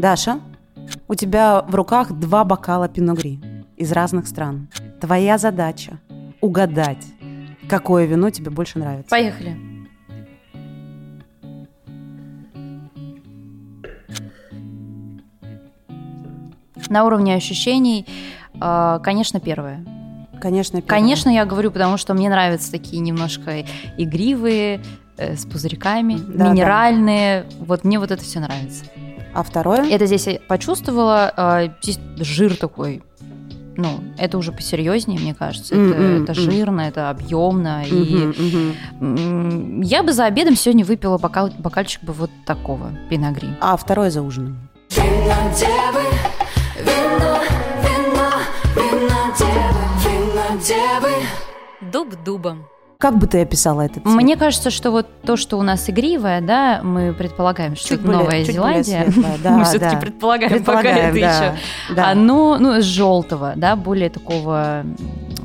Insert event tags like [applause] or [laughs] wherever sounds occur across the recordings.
Даша, у тебя в руках два бокала пиногри из разных стран. Твоя задача угадать, какое вино тебе больше нравится. Поехали. На уровне ощущений, э, конечно, первое. Конечно, первое. Конечно, я говорю, потому что мне нравятся такие немножко игривые, э, с пузырьками, Да, минеральные. Вот мне вот это все нравится. А второе? Это здесь я почувствовала, э, здесь жир такой. Ну, это уже посерьезнее, мне кажется. Это, М-м-м. это жирно, это объемно. И Мгм, мгм. м, я бы за обедом сегодня выпила бокал, бокальчик бы вот такого пиногри. А второе за ужином. Винодевы, вино, вино, винодевы, винодевы. Дуб дубом. Как бы ты описала этот цвет? Мне кажется, что вот то, что у нас игривое, да, мы предполагаем, что Чуть это более- Новая чуть более Зеландия. светлое, [laughs] да, мы все-таки да. предполагаем, Предполагаем, пока это да, еще. да. Оно, ну, желтого, да, более такого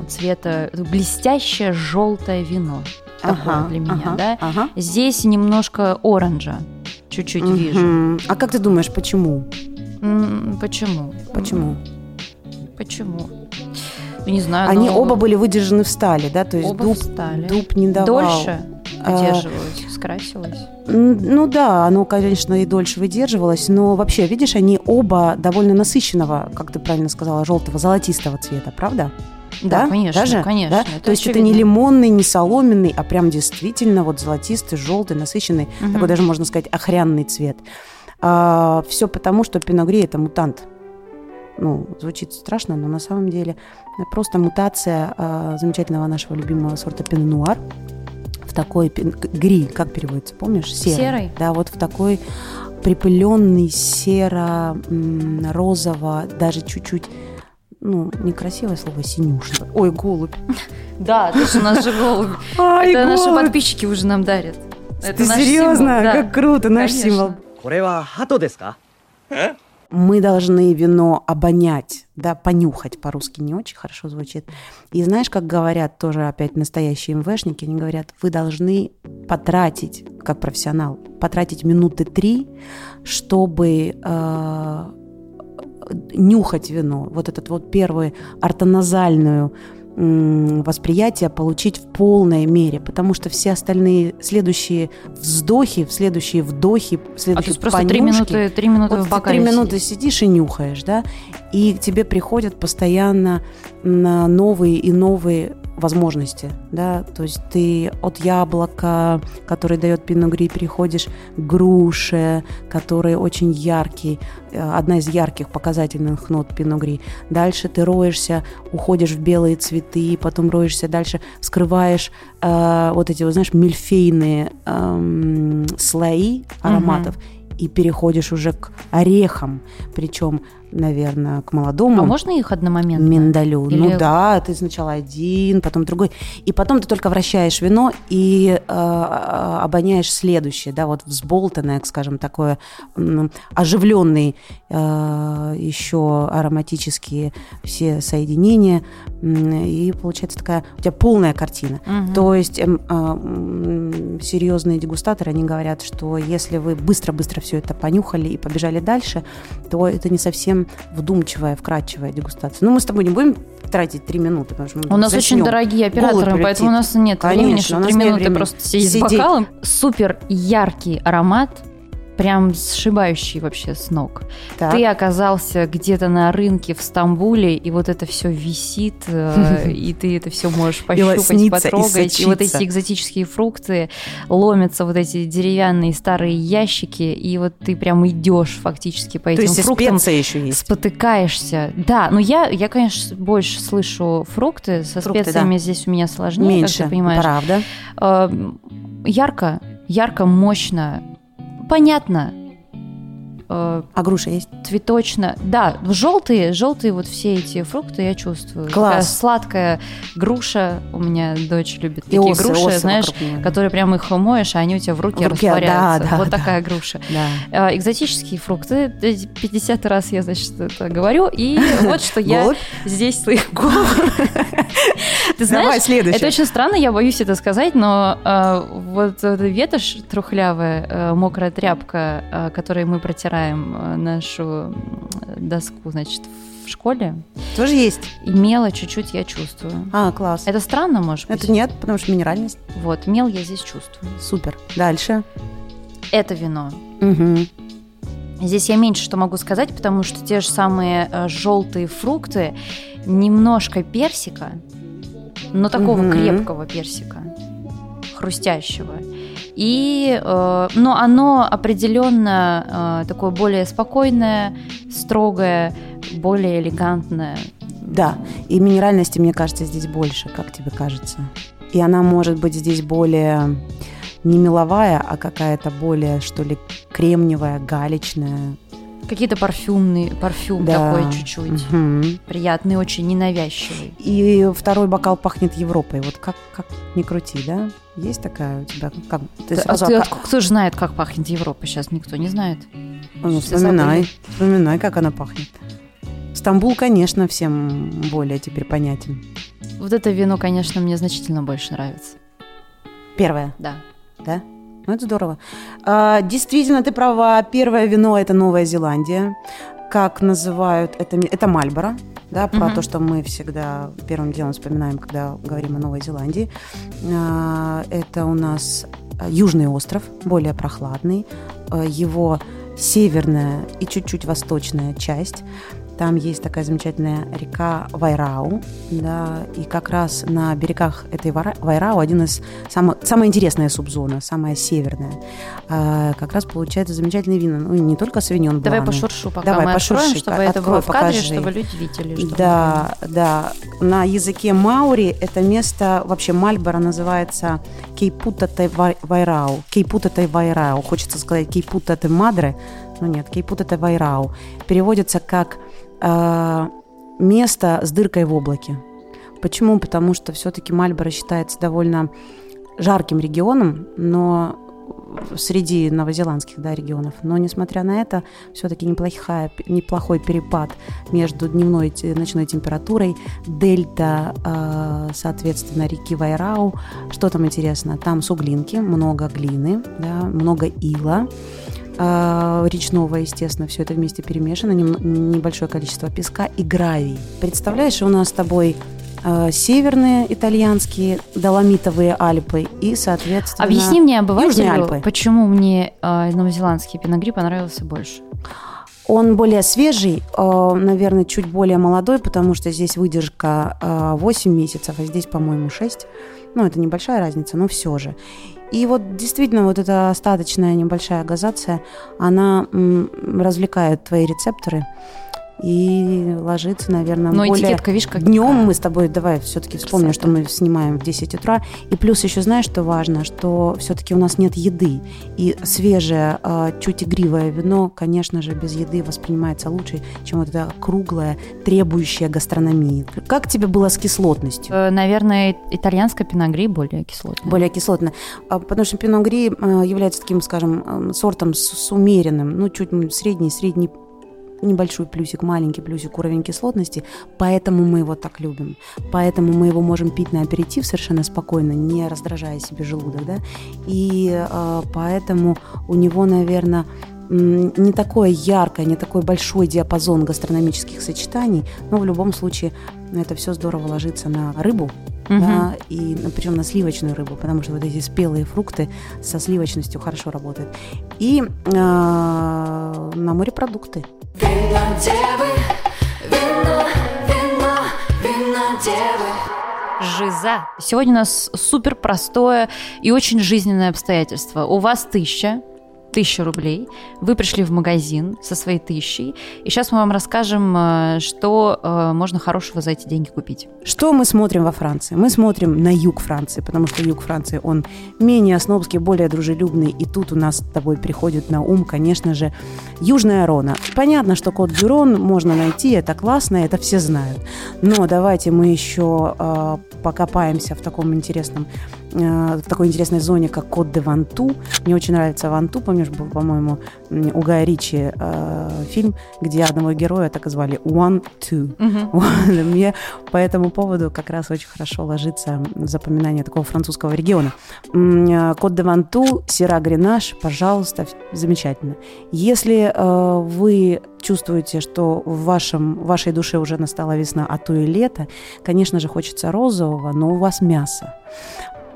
цвета, блестящее желтое вино. Такое Ага, для меня, ага, да. ага. Здесь немножко оранжа, чуть-чуть вижу. Мгм. А как ты думаешь, почему? Почему? Почему? Почему? Ну, Не знаю. Они но оба были выдержаны в стали, да? То есть оба дуб, встали. дуб не давал. Дольше А, выдерживалось, скрасилось. М, Ну да, оно, конечно, и дольше выдерживалось, но вообще, видишь, они оба довольно насыщенного, как ты правильно сказала, желтого, золотистого цвета, правда? Да, конечно, Даже? конечно. Да? это То есть это очевидно. не лимонный, не соломенный, а прям действительно вот золотистый, желтый, насыщенный, Мгм. такой даже можно сказать охрянный цвет. все потому, что пиногри это мутант. Ну, звучит страшно, но на самом деле это просто мутация а, замечательного нашего любимого сорта пино-нуар в такой пин- гри, как переводится, помнишь? Серый. Серый? Да, вот в такой припыленный серо-розово, даже чуть-чуть, ну, некрасивое слово, синюшно. Ой, голубь. [laughs] Да, то есть у нас же голубь. [laughs] Ай, Это наши голубь. подписчики уже нам дарят. Это Ты наш серьезно? символ, да. Как круто, наш Конечно. символ. これは鳩ですか мы должны вино обонять, да, понюхать по-русски не очень хорошо звучит. И знаешь, как говорят тоже опять настоящие МВшники, они говорят, вы должны потратить, как профессионал, потратить минуты три, чтобы э, нюхать вино. Вот этот вот первый ортоназальную восприятие получить в полной мере, потому что все остальные следующие вздохи, следующие вдохи, А то следующие есть просто три минуты, три минуты вот в бокале три минуты сидишь. и нюхаешь, да, и к тебе приходят постоянно новые и новые возможности, да, то есть ты от яблока, который дает пиногри, переходишь к груше, который очень яркий, э, одна из ярких показательных нот пиногри. Дальше ты роешься, уходишь в белые цветы, потом роешься дальше, вскрываешь э, вот эти, вот, знаешь, мильфейные эм, слои ароматов и переходишь уже к орехам, причем, наверное, к молодому А можно их одномоментно? миндалю. Или- Ну да, ты сначала один, потом другой. И потом ты только вращаешь вино и э, э, обоняешь следующее, да, вот взболтанное, скажем, такое оживленный э, еще ароматические все соединения. И получается такая у тебя полная картина. Мгм. То есть эм, а, м, серьезные дегустаторы, они говорят, что если вы быстро-быстро все это понюхали и побежали дальше, то это не совсем вдумчивая, вкрадчивая дегустация. Ну, мы с тобой не будем тратить три минуты, потому что мы У нас очень дорогие операторы, поэтому у нас нет Конечно, времени, у что нас три минуты просто сидеть, сидеть. с бокалом. Супер яркий аромат, прям сшибающий вообще с ног. Так. Ты оказался где-то на рынке в Стамбуле, и вот это все висит, э, [laughs] и ты это все можешь пощупать, потрогать, и, вот эти экзотические фрукты ломятся, вот эти деревянные старые ящики, и вот ты прям идешь фактически по этим фруктам. еще есть. Спотыкаешься. Да, но я, я, конечно, больше слышу фрукты. Со Фрукты, специями здесь у меня сложнее, Меньше, как ты понимаешь. правда. Э, ярко, ярко, мощно, понятно, э, А груша есть? цветочно. Да, желтые, желтые вот все эти фрукты я чувствую. Класс. Такая сладкая груша. У меня дочь любит И такие осы, груши, осы знаешь, которые прям их моешь, а они у тебя в руке В руке, растворяются. да, да, вот да. такая груша. Да. Э, Экзотические фрукты. 50 раз я, значит, это говорю. И [laughs] вот что я здесь своих голову. [laughs] Ты знаешь, это очень странно, я боюсь это сказать, но э, вот эта ветошь трухлявая, э, мокрая тряпка, э, которой мы протираем убираем э, нашу доску, значит, в школе, Тоже есть? и мела чуть-чуть я чувствую. А, класс. Это странно, может быть? Это нет, потому что минеральность. Вот, мел я здесь чувствую. Супер. Дальше. Это вино. Мгм. Здесь я меньше что могу сказать, потому что те же самые желтые фрукты, немножко персика, но такого Мгм. крепкого персика, хрустящего. И, э, но оно определенно э, такое более спокойное, строгое, более элегантное. Да, и минеральности, мне кажется, здесь больше, как тебе кажется. И она может быть здесь более не меловая, а какая-то более, что ли, кремниевая, галечная. Какие-то парфюмные, парфюм Да. такой чуть-чуть. Мгм. Приятный, очень ненавязчивый. И второй бокал пахнет Европой. Вот как, как не крути, да? Есть такая у тебя? Как, ты А ты отк- кто же знает, как пахнет Европа? Сейчас никто не знает. Ну, Все вспоминай, забыли. вспоминай, как она пахнет. Стамбул, конечно, всем более теперь понятен. Вот это вино, конечно, мне значительно больше нравится. Первое, Да. да? Ну, это здорово. А, действительно, ты права. Первое вино – это Новая Зеландия. Как называют это? Это Мальборо. Да, про Мгм. то, что мы всегда первым делом вспоминаем, когда говорим о Новой Зеландии. А, это у нас а, Южный остров, более прохладный. А, Его северная и чуть-чуть восточная часть. Там есть такая замечательная река Вайрау, да, и как раз на берегах этой Вайрау один из само, самая интересная субзона, самая северная. А, как раз получается замечательные вина, ну не только савиньон Давай пошуршу, пока Давай, мы откроем, пошурши, чтобы ка- это было открой, в кадре, покажи. чтобы люди видели, что мы Да, да. На языке маури это место, вообще Мальборо называется Кейпута Вайрау. Кейпута Вайрау. Хочется сказать Кейпута Мадре, но нет, Кейпута Вайрау. Переводится как место с дыркой в облаке. Почему? Потому что все-таки Мальборо считается довольно жарким регионом, но среди новозеландских да, регионов. Но несмотря на это, все-таки неплохая, неплохой перепад между дневной и ночной температурой, дельта, э, соответственно, реки Вайрау. Что там интересно? Там суглинки, много глины, да, много ила, речного, естественно, все это вместе перемешано, небольшое количество песка и гравий. Представляешь, у нас с тобой э, северные итальянские доломитовые Альпы и, соответственно... Объясни мне, обывателю, Альпы. почему мне э, новозеландский пиногри понравился больше. Он более свежий, э, наверное, чуть более молодой, потому что здесь выдержка э, 8 месяцев, а здесь, по-моему, 6. Ну, это небольшая разница, но все же. И вот действительно вот эта остаточная небольшая газация, она развлекает твои рецепторы и ложится, наверное, Но более... этикетка, видишь, как Днем мы с тобой, давай все-таки вспомним, что мы снимаем в 10 утра. И плюс еще знаешь, что важно, что все-таки у нас нет еды. И свежее, э, чуть игривое вино, конечно же, без еды воспринимается лучше, чем вот это круглое, требующее гастрономии. Как тебе было с кислотностью? Э, Наверное, итальянская пиногри более кислотная. Более кислотно. А, Потому что пино гри э, является таким, скажем, сортом с, с умеренным, ну, чуть средний, средний небольшой плюсик, маленький плюсик уровень кислотности, поэтому мы его так любим. Поэтому мы его можем пить на аперитив совершенно спокойно, не раздражая себе желудок, да. И э, поэтому у него, наверное, не такое яркое, не такой большой диапазон гастрономических сочетаний, но в любом случае это все здорово ложится на рыбу, Мгм. да, и причем на сливочную рыбу, потому что вот эти спелые фрукты со сливочностью хорошо работают. И э, на морепродукты. Вино девы, вино, вино, вино девы. Жиза. Сегодня у нас супер простое и очень жизненное обстоятельство. У вас тысяча, тысяча рублей. Вы пришли в магазин со своей тысячей. И сейчас мы вам расскажем, э, что э, можно хорошего за эти деньги купить. Что мы смотрим во Франции? Мы смотрим на юг Франции, потому что юг Франции, он менее снобский, более дружелюбный. И тут у нас с тобой приходит на ум, конечно же, Южная Рона. Понятно, что код Бюрон можно найти, это классно, это все знают. Но давайте мы еще э, покопаемся в таком интересном в такой интересной зоне, как Кот де Ванту. Мне очень нравится Ванту, помнишь, был, по-моему, у Гая Ричи э, фильм, где одного героя так и звали One Two. [laughs] Мне по этому поводу как раз очень хорошо ложится запоминание такого французского региона. Э, Кот де Ванту, Сера Гренаж, пожалуйста, замечательно. Если э, вы чувствуете, что в, вашем, в вашей душе уже настала весна, а то и лето, конечно же, хочется розового, но у вас мясо.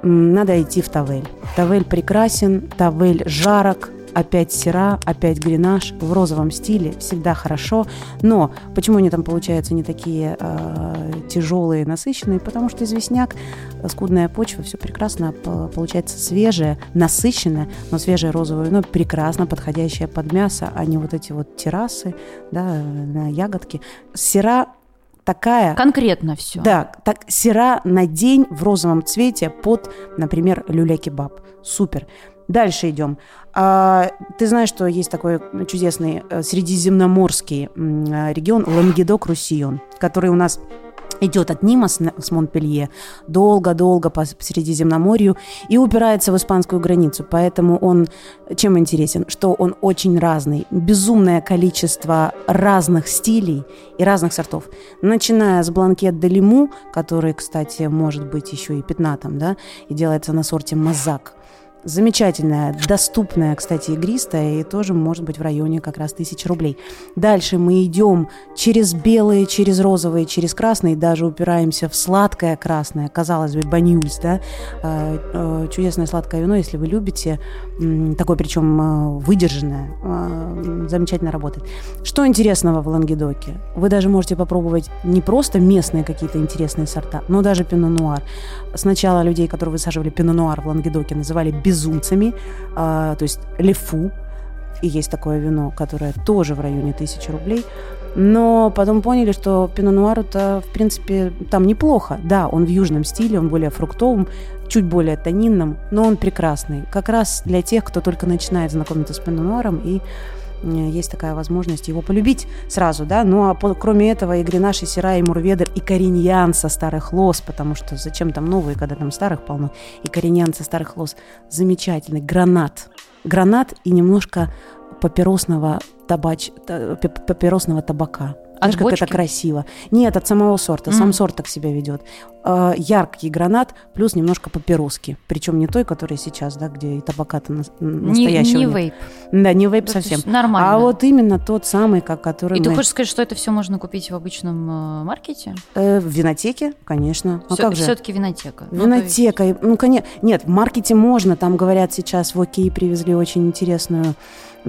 Надо идти в Тавель. Тавель прекрасен, Тавель жарок, опять сера, опять гренаж в розовом стиле, всегда хорошо. Но почему они там получаются не такие э, тяжелые, насыщенные? Потому что известняк, скудная почва, все прекрасно по- получается свежее, насыщенное, но свежее розовое вино прекрасно подходящее под мясо, а не вот эти вот террасы, да, на ягодки. Сера такая Конкретно все. да, так сера на день в розовом цвете под, например, люля-кебаб. Супер. Дальше идем. А, ты знаешь, что есть такой чудесный э, средиземноморский э, регион Лангедок-Руссион, который у нас идет от Нима с, Монпелье долго-долго по Средиземноморью и упирается в испанскую границу. Поэтому он чем интересен? Что он очень разный. Безумное количество разных стилей и разных сортов. Начиная с бланкет де лиму, который, кстати, может быть еще и пятнатом, да, и делается на сорте мазак. Замечательная, доступная, кстати, игристая, и тоже может быть в районе как раз тысячи рублей. Дальше мы идем через белые, через розовые, через красные, даже упираемся в сладкое красное, казалось бы, банюльс, да, Э, э, чудесное сладкое вино, если вы любите, такое причем э, выдержанное, э, замечательно работает. Что интересного в Лангедоке? Вы даже можете попробовать не просто местные какие-то интересные сорта, но даже пино-нуар. Сначала людей, которые высаживали пино-нуар в Лангедоке, называли безумцами, а, то есть лефу. И есть такое вино, которое тоже в районе тысячи рублей. Но потом поняли, что пино-нуар-то, в принципе, там неплохо. Да, он в южном стиле, он более фруктовым, чуть более тонинным, но он прекрасный. Как раз для тех, кто только начинает знакомиться с пино-нуаром и э, есть такая возможность его полюбить сразу, да, ну а по- кроме этого и Гренаш, и Сера, и Мурведер, и Кориньян со старых лос, потому что зачем там новые, когда там старых полно, и Кориньян со старых лос, замечательный, гранат, гранат и немножко папиросного табач, та- пап- папиросного табака. От Знаешь, как это красиво. Нет, от самого сорта. Сам Мгм. сорт так себя ведет. Э, яркий гранат плюс немножко папироски. Причем не той, которая сейчас, да, где и табака-то Не, настоящего не нет. вейп. Да, не вейп То совсем. Нормально. А вот именно тот самый, как который И ты мы- хочешь сказать, что это все можно купить в обычном э, маркете? Э, в винотеке, конечно. А как же? Все-таки винотека. Ну, то есть- Винотека. Ну, конечно. Нет, в маркете можно. Там, говорят, сейчас в Окей привезли очень интересную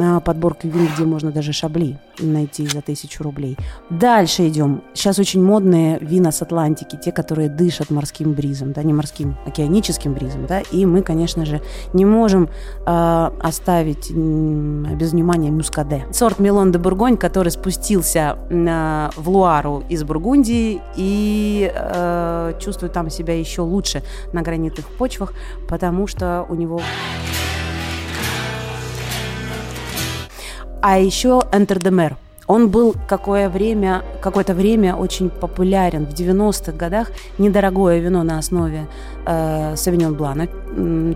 а, подборку вин, где можно даже шабли найти за тысячу рублей. Дальше идем. Сейчас очень модные вина с Атлантики, те, которые дышат морским бризом, да, не морским, океаническим бризом, да, и мы, конечно же, не можем а, оставить без внимания мюскаде. Сорт Милон де Бургонь, который спустился на- в Луару из Бургундии и э, чувствует там себя еще лучше на гранитных почвах, потому что у него А еще Enter the Mare. Он был какое время, какое-то время очень популярен. В 90-х годах недорогое вино на основе э, Савиньон Блана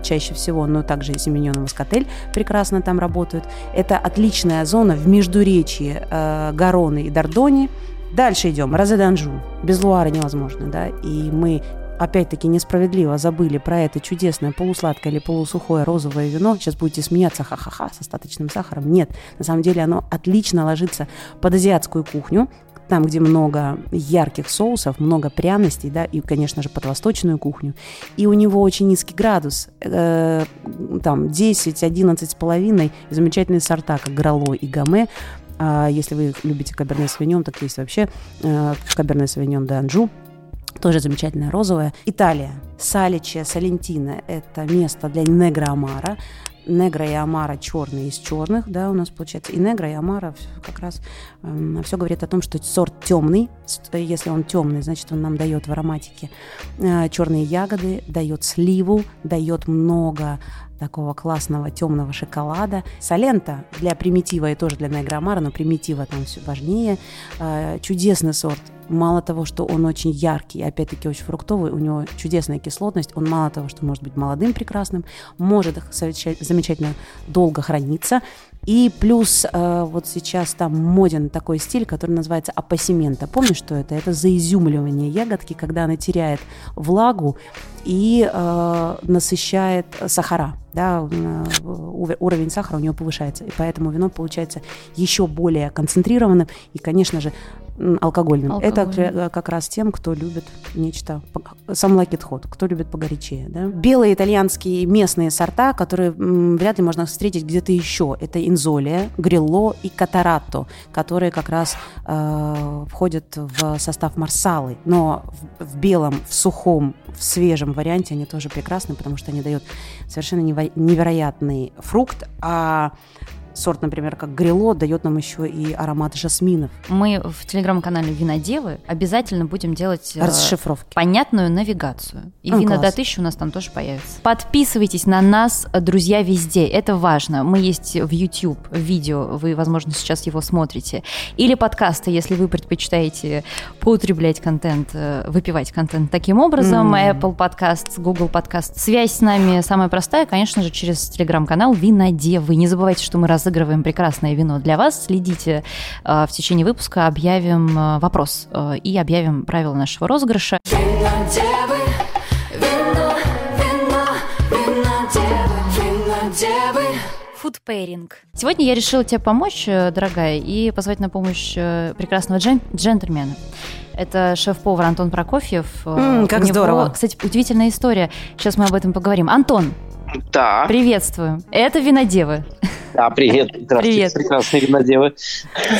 чаще всего, но также и Семеньон и прекрасно там работают. Это отличная зона в междуречии э, Гароны и Дордони. Дальше идем. Розе d'Анжу. Без Луара невозможно, да, и мы опять-таки несправедливо забыли про это чудесное полусладкое или полусухое розовое вино. Сейчас будете смеяться, ха-ха-ха, с остаточным сахаром. Нет, на самом деле оно отлично ложится под азиатскую кухню, там, где много ярких соусов, много пряностей, да, и, конечно же, под восточную кухню. И у него очень низкий градус, э, там 10-11 с половиной, замечательные сорта, как Грало и Гаме. А если вы любите каберне свиньон, так есть вообще э, каберне свиньон де Анжу, тоже замечательная розовая. Италия. Саличе, Салентино – это место для негра амара. Негра и амара черные из черных, да, у нас получается. И негра, и амара как раз все говорит о том, что сорт темный. С- Если он темный, значит, он нам дает в ароматике э, черные ягоды, дает сливу, дает много такого классного темного шоколада. Салента для примитива и тоже для Негромара, но примитива там все важнее. Э, Чудесный сорт. Мало того, что он очень яркий, опять-таки очень фруктовый, у него чудесная кислотность, он мало того, что может быть молодым, прекрасным, может замечательно долго храниться. И плюс э, вот сейчас там моден такой стиль, который называется апассимента. Помнишь, что это? Это заизюмливание ягодки, когда она теряет влагу и э, насыщает сахара. Да, э, уровень сахара у него повышается. И поэтому вино получается еще более концентрированным и, конечно же, м, алкогольным. Это Алкогольным. к- как раз тем, кто любит нечто, some like it hot, кто любит погорячее. Да? Белые итальянские местные сорта, которые м, вряд ли можно встретить где-то еще, это инзолия, грилло и катаратто, которые как раз э, входят в состав марсалы. Но в, в белом, в сухом, в свежем варианте они тоже прекрасны, потому что они дают совершенно невероятный фрукт, а сорт, например, как грилло, дает нам еще и аромат жасминов, Мы в телеграм-канале Винодевы обязательно будем делать э, расшифровки. понятную навигацию. И Ну, вина класс. до тысячи у нас там тоже появится. Подписывайтесь на нас, друзья, везде. Это важно. Мы есть в YouTube, видео. Вы, возможно, сейчас его смотрите. Или подкасты, если вы предпочитаете поутреблять контент, э, выпивать контент таким образом. Мгм. Apple Podcast, Google Podcast. Связь с нами самая простая, конечно же, через телеграм-канал Винодевы. Не забывайте, что мы разыгрываем прекрасное вино для вас. Следите э, в течение выпуска, объявим э, вопрос э, и объявим правила нашего розыгрыша. Винодевы, вино, вино, винодевы, винодевы. Food pairing. Сегодня я решила тебе помочь, дорогая, и позвать на помощь прекрасного джен- джентльмена. Это шеф-повар Антон Прокофьев. М, как у него, здорово. Кстати, удивительная история. Сейчас мы об этом поговорим. Антон, Да, приветствую. Это винодевы. да, привет. [laughs] Здравствуйте, Привет. прекрасные винодевы.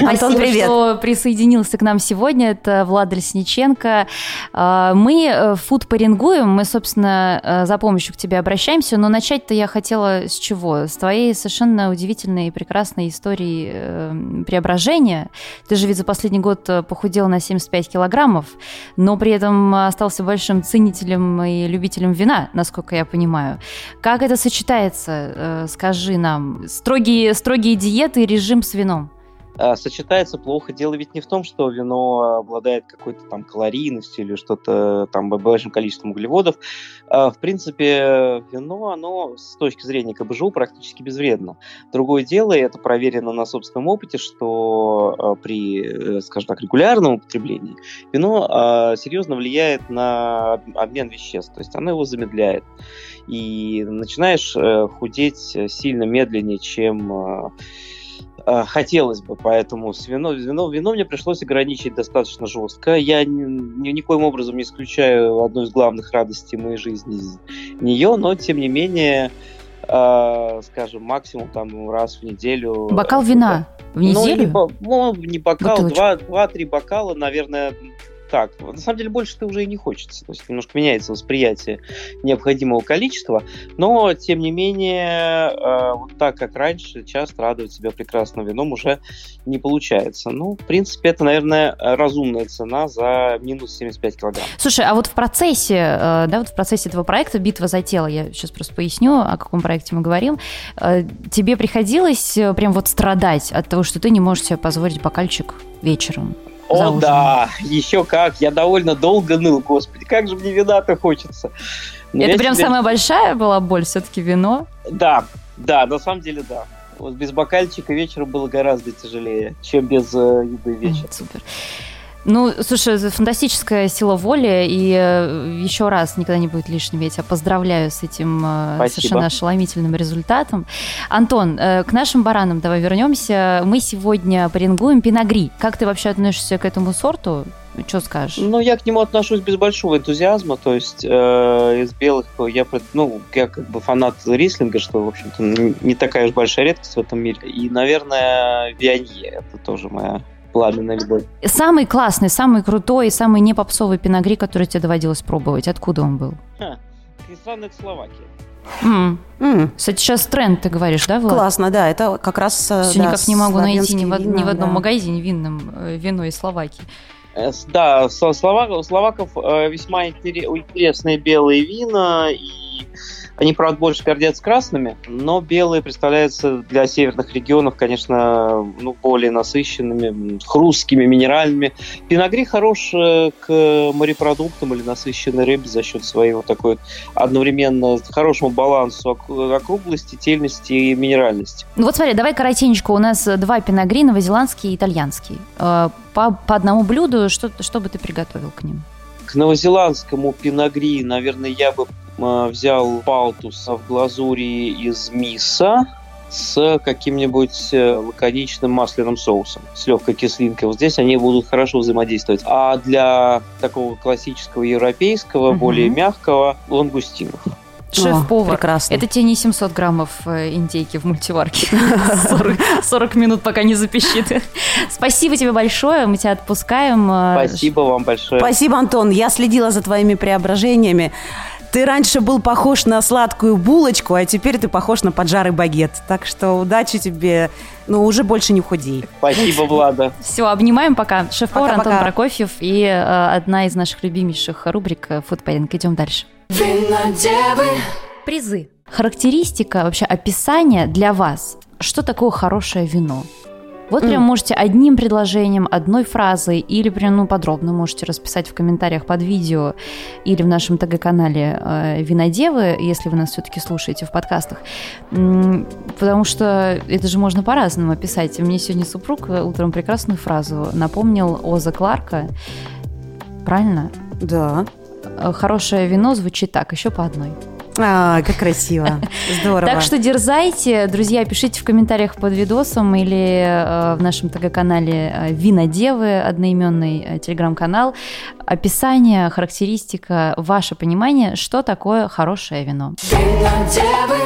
Антон, Спасибо, привет. что присоединился к нам сегодня. Это Влад Лесниченко. А, Мы э, фуд-парингуем, мы, собственно, э, за помощью к тебе обращаемся, но начать-то я хотела с чего? С твоей совершенно удивительной и прекрасной истории э, преображения. Ты же ведь за последний год похудел на 75 килограммов, но при этом остался большим ценителем и любителем вина, насколько я понимаю. Как это сочетается, э, скажи нам? Строгие, строгие диеты и режим с вином. А, Сочетается плохо. Дело ведь не в том, что вино обладает какой-то там калорийностью или что-то там большим количеством углеводов. А, В принципе, вино, оно с точки зрения КБЖУ практически безвредно. Другое дело, и это проверено на собственном опыте, что а, при, э, скажем так, регулярном употреблении вино серьезно влияет на об- обмен веществ, то есть оно его замедляет. И начинаешь э, худеть сильно медленнее, чем хотелось бы, поэтому с вино, вино, вино мне пришлось ограничить достаточно жестко. Я ни, ни- никоим образом не исключаю одну из главных радостей моей жизни из нее, но тем не менее, э, скажем, максимум там раз в неделю. Бокал э, вина в ну, не, неделю? ну, не бокал, два-три бокала, наверное, так. На самом деле больше ты уже и не хочется. То есть немножко меняется восприятие необходимого количества. Но, тем не менее, э, вот так, как раньше, часто радовать себя прекрасным вином уже не получается. Ну, в принципе, это, наверное, разумная цена за минус 75 килограмм. Слушай, а вот в процессе, э, да, вот в процессе этого проекта «Битва за тело», я сейчас просто поясню, о каком проекте мы говорим, э, тебе приходилось э, прям вот страдать от того, что ты не можешь себе позволить бокальчик вечером? О, ужином? да, еще как. Я довольно долго ныл, господи, как же мне вина-то хочется. Но Это прям себе- самая большая была боль, все-таки вино? Да, да, на самом деле да. Вот без бокальчика вечером было гораздо тяжелее, чем без э, еды вечером. Супер. Ну, слушай, фантастическая сила воли, и э, еще раз никогда не будет лишним, я тебя поздравляю с этим э, Спасибо. совершенно ошеломительным результатом. Антон, э, к нашим баранам давай вернемся. Мы сегодня парингуем пиногри. Как ты вообще относишься к этому сорту? Что скажешь? Ну, я к нему отношусь без большого энтузиазма, то есть э, из белых я, ну, я как бы фанат рислинга, что, в общем-то, не такая уж большая редкость в этом мире. И, наверное, Вианье, это тоже моя пламенная любовь. Самый классный, самый крутой, самый не попсовый пиногри, который тебе доводилось пробовать. Откуда он был? Ха, из Словакии. М. М, Кстати, сейчас тренд, ты говоришь, да, Влад? Классно, да, это как раз... э, Всё да, никак не могу найти ни в, од- славянские ни в вина, одном да. магазине винном э, вино из Словакии. Да, у словаков э, весьма интере- интересные белые вина, и Они, правда, больше гордятся красными, но белые представляются для северных регионов, конечно, ну, более насыщенными, хрусткими, минеральными. Пиногри хорош э, к морепродуктам или насыщенной рыбе за счет своего такой одновременно хорошему балансу округлости, тельности и минеральности. Ну вот смотри, давай коротенько. У нас два пиногри, новозеландский и итальянский. Э, По, по одному блюду, что, что бы ты приготовил к ним? К новозеландскому пиногри, наверное, я бы взял палтус в глазури из миса с каким-нибудь э, лаконичным масляным соусом, с легкой кислинкой. Вот здесь они будут хорошо взаимодействовать. А для такого классического европейского, Мгм. более мягкого, лангустинов. Шеф-повар. прекрасно. Это тебе не 700 граммов э, индейки в мультиварке. [laughs] 40, 40 минут, пока не запищит. Спасибо тебе большое, мы тебя отпускаем. Э, Спасибо вам большое. Спасибо, Антон. Я следила за твоими преображениями. Ты раньше был похож на сладкую булочку, а теперь ты похож на поджарый багет. Так что удачи тебе. Ну, уже больше не худей. Спасибо, Влада. Все, обнимаем пока. Шеф-повар Антон Пока-пока. Прокофьев и э, одна из наших любимейших рубрик э, «Фудпейнг». Идем дальше. Винодевы, Призы. Характеристика, вообще описание для вас. Что такое хорошее вино? Вот прям можете одним предложением, одной фразой или прям ну, подробно можете расписать в комментариях под видео или в нашем ТГ-канале э, Винодевы, если вы нас все-таки слушаете в подкастах. Потому что это же можно по-разному описать. Мне сегодня супруг э, утром прекрасную фразу напомнил Оза Кларка. Правильно? Да. Э, Хорошее вино звучит так, еще по одной. А, как красиво. Здорово. Так что дерзайте, друзья, пишите в комментариях под видосом или э, в нашем ТГ-канале э, Винодевы, одноименный э, телеграм-канал, описание, характеристика, ваше понимание, что такое хорошее вино. винодевы,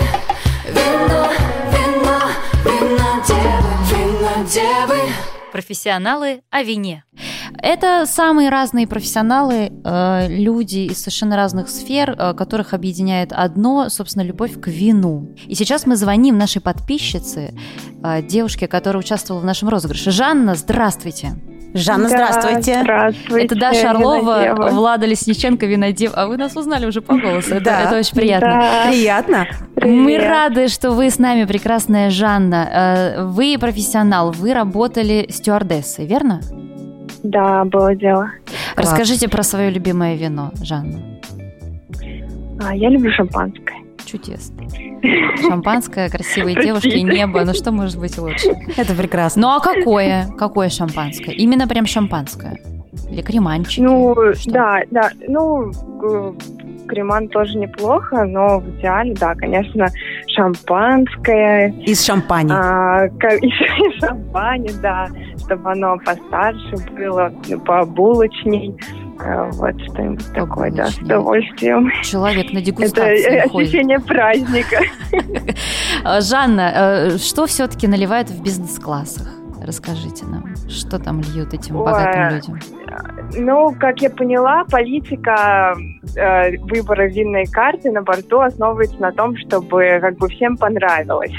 вино, вино, винодевы, винодевы. Профессионалы о вине. Это самые разные профессионалы, э, люди из совершенно разных сфер, э, которых объединяет одно, собственно, любовь к вину. И сейчас мы звоним нашей подписчице, э, девушке, которая участвовала в нашем розыгрыше. Жанна, здравствуйте. Жанна, Да, здравствуйте. Здравствуйте. Это Даша Орлова, Винодева. Влада Лесниченко, Винодев. А вы нас узнали уже по голосу. Это, Да. это очень приятно. Да, Приятно. Мы привет. рады, что вы с нами, прекрасная Жанна. Вы профессионал, вы работали стюардессой, верно? Да, было дело. Класс. Расскажите про свое любимое вино, Жанна. А, я люблю шампанское. Чудесно. Шампанское, красивые девушки, небо. Ну что может быть лучше? Это прекрасно. Ну а какое? Какое шампанское? Именно прям шампанское? Или креманчики? Ну, Что? да, да. Ну, креман тоже неплохо, но в идеале, да, конечно, шампанское, Из шампани. а, ка- [laughs] и шампань, да, чтобы оно постарше было, побулочней. А, Вот что-нибудь такое, да, с удовольствием. Человек на Это дегустации э, ходит. ощущение праздника. Э, [laughs] Жанна, э, что все-таки наливают в бизнес-классах? Расскажите нам, что там льют этим Ой. богатым людям? Ну, как я поняла, политика э, выбора винной карты на борту основывается на том, чтобы как бы всем понравилось.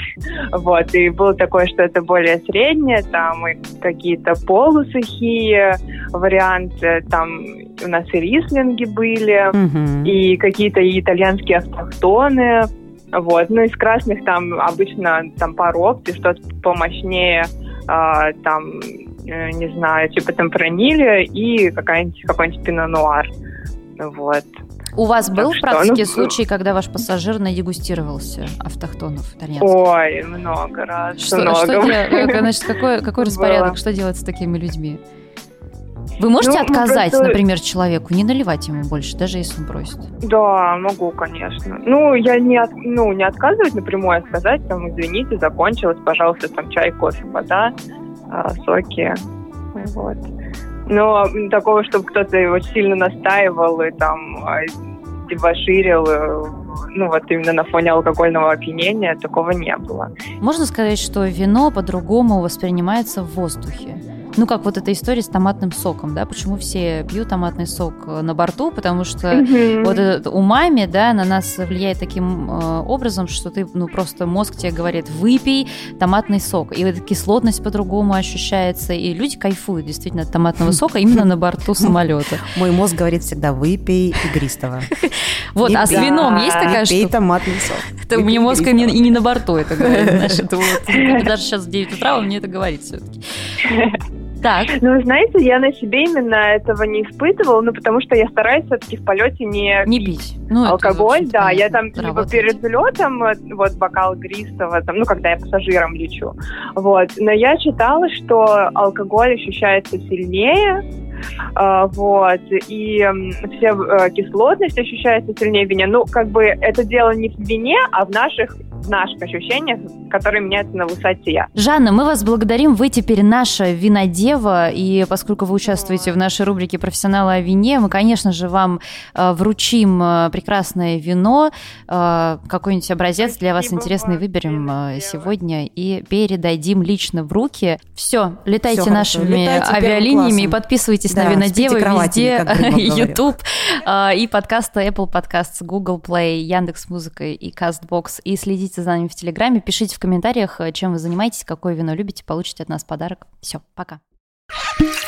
Вот, и было такое, что это более среднее, там и какие-то полусухие варианты, там у нас и рислинги были, Мгм. и какие-то и итальянские автохтоны. Вот. Ну, из красных там обычно там паропти, что-то помощнее, а, там, э, не знаю, типа темпранили и какая-нибудь, какой-нибудь пино-нуар. Вот. У вас был Так в что, практике ну, случай, когда ваш пассажир надегустировался автохтонов итальянских? Ой, много раз. Что, много. что де- э, значит, какой, какой [laughs] Было. распорядок? Что делать с такими людьми? Вы можете Ну, отказать, просто- например, человеку, не наливать ему больше, даже если он просит? Да, могу, конечно. Ну, я не, от- ну, не отказывать напрямую, а сказать, там, извините, закончилось, пожалуйста, там, чай, кофе, вода, соки, вот. Но такого, чтобы кто-то его сильно настаивал и там а, дебоширил, э, ну, вот именно на фоне алкогольного опьянения, такого не было. Можно сказать, что вино по-другому воспринимается в воздухе? Ну, как вот эта история с томатным соком, да? Почему все пьют томатный сок э, на борту? Потому что Мгм. вот этот умами, да, на нас влияет таким э, образом, что ты, ну, просто мозг тебе говорит, выпей томатный сок. И вот эта кислотность по-другому ощущается, и люди кайфуют действительно от томатного сока именно на борту самолета. [laughs] Мой мозг говорит всегда, выпей игристого. [laughs] Вот, а с Выпей- вином есть такая Выпей штука? томатный сок. Выпей мне мозг и не, на борту это говорит, вот, [laughs] даже сейчас в 9 утра он мне это говорит все-таки. Так, Ну, знаете, я на себе именно этого не испытывала, ну, потому что я стараюсь все-таки в полете не, не пить. Ну, это, алкоголь, общем-то, да, я там либо перед взлетом, вот, бокал игристого, там, ну, когда я пассажиром лечу, вот, но я читала, что алкоголь ощущается сильнее, э, вот, и м, все э, кислотность ощущается сильнее в вине, ну, как бы это дело не в вине, а в наших, в наших ощущениях, которые меняются на высоте. Жанна, мы вас благодарим. Вы теперь наша винодева, и поскольку вы участвуете в нашей рубрике «Профессионалы о вине», мы, конечно же, вам э, вручим э, прекрасное вино, э, какой-нибудь образец для вас Спасибо интересный вам, выберем э, сегодня и передадим лично в руки. Все, летайте хорошо. нашими Летайте авиалиниями и подписывайтесь Да, на винодевы везде. [laughs] YouTube э, и подкасты Apple Podcasts, Google Play, Яндекс Музыка и Castbox. И следите следите за нами в Телеграме, пишите в комментариях, э, чем вы занимаетесь, какое вино любите, получите от нас подарок. Все, пока. thank you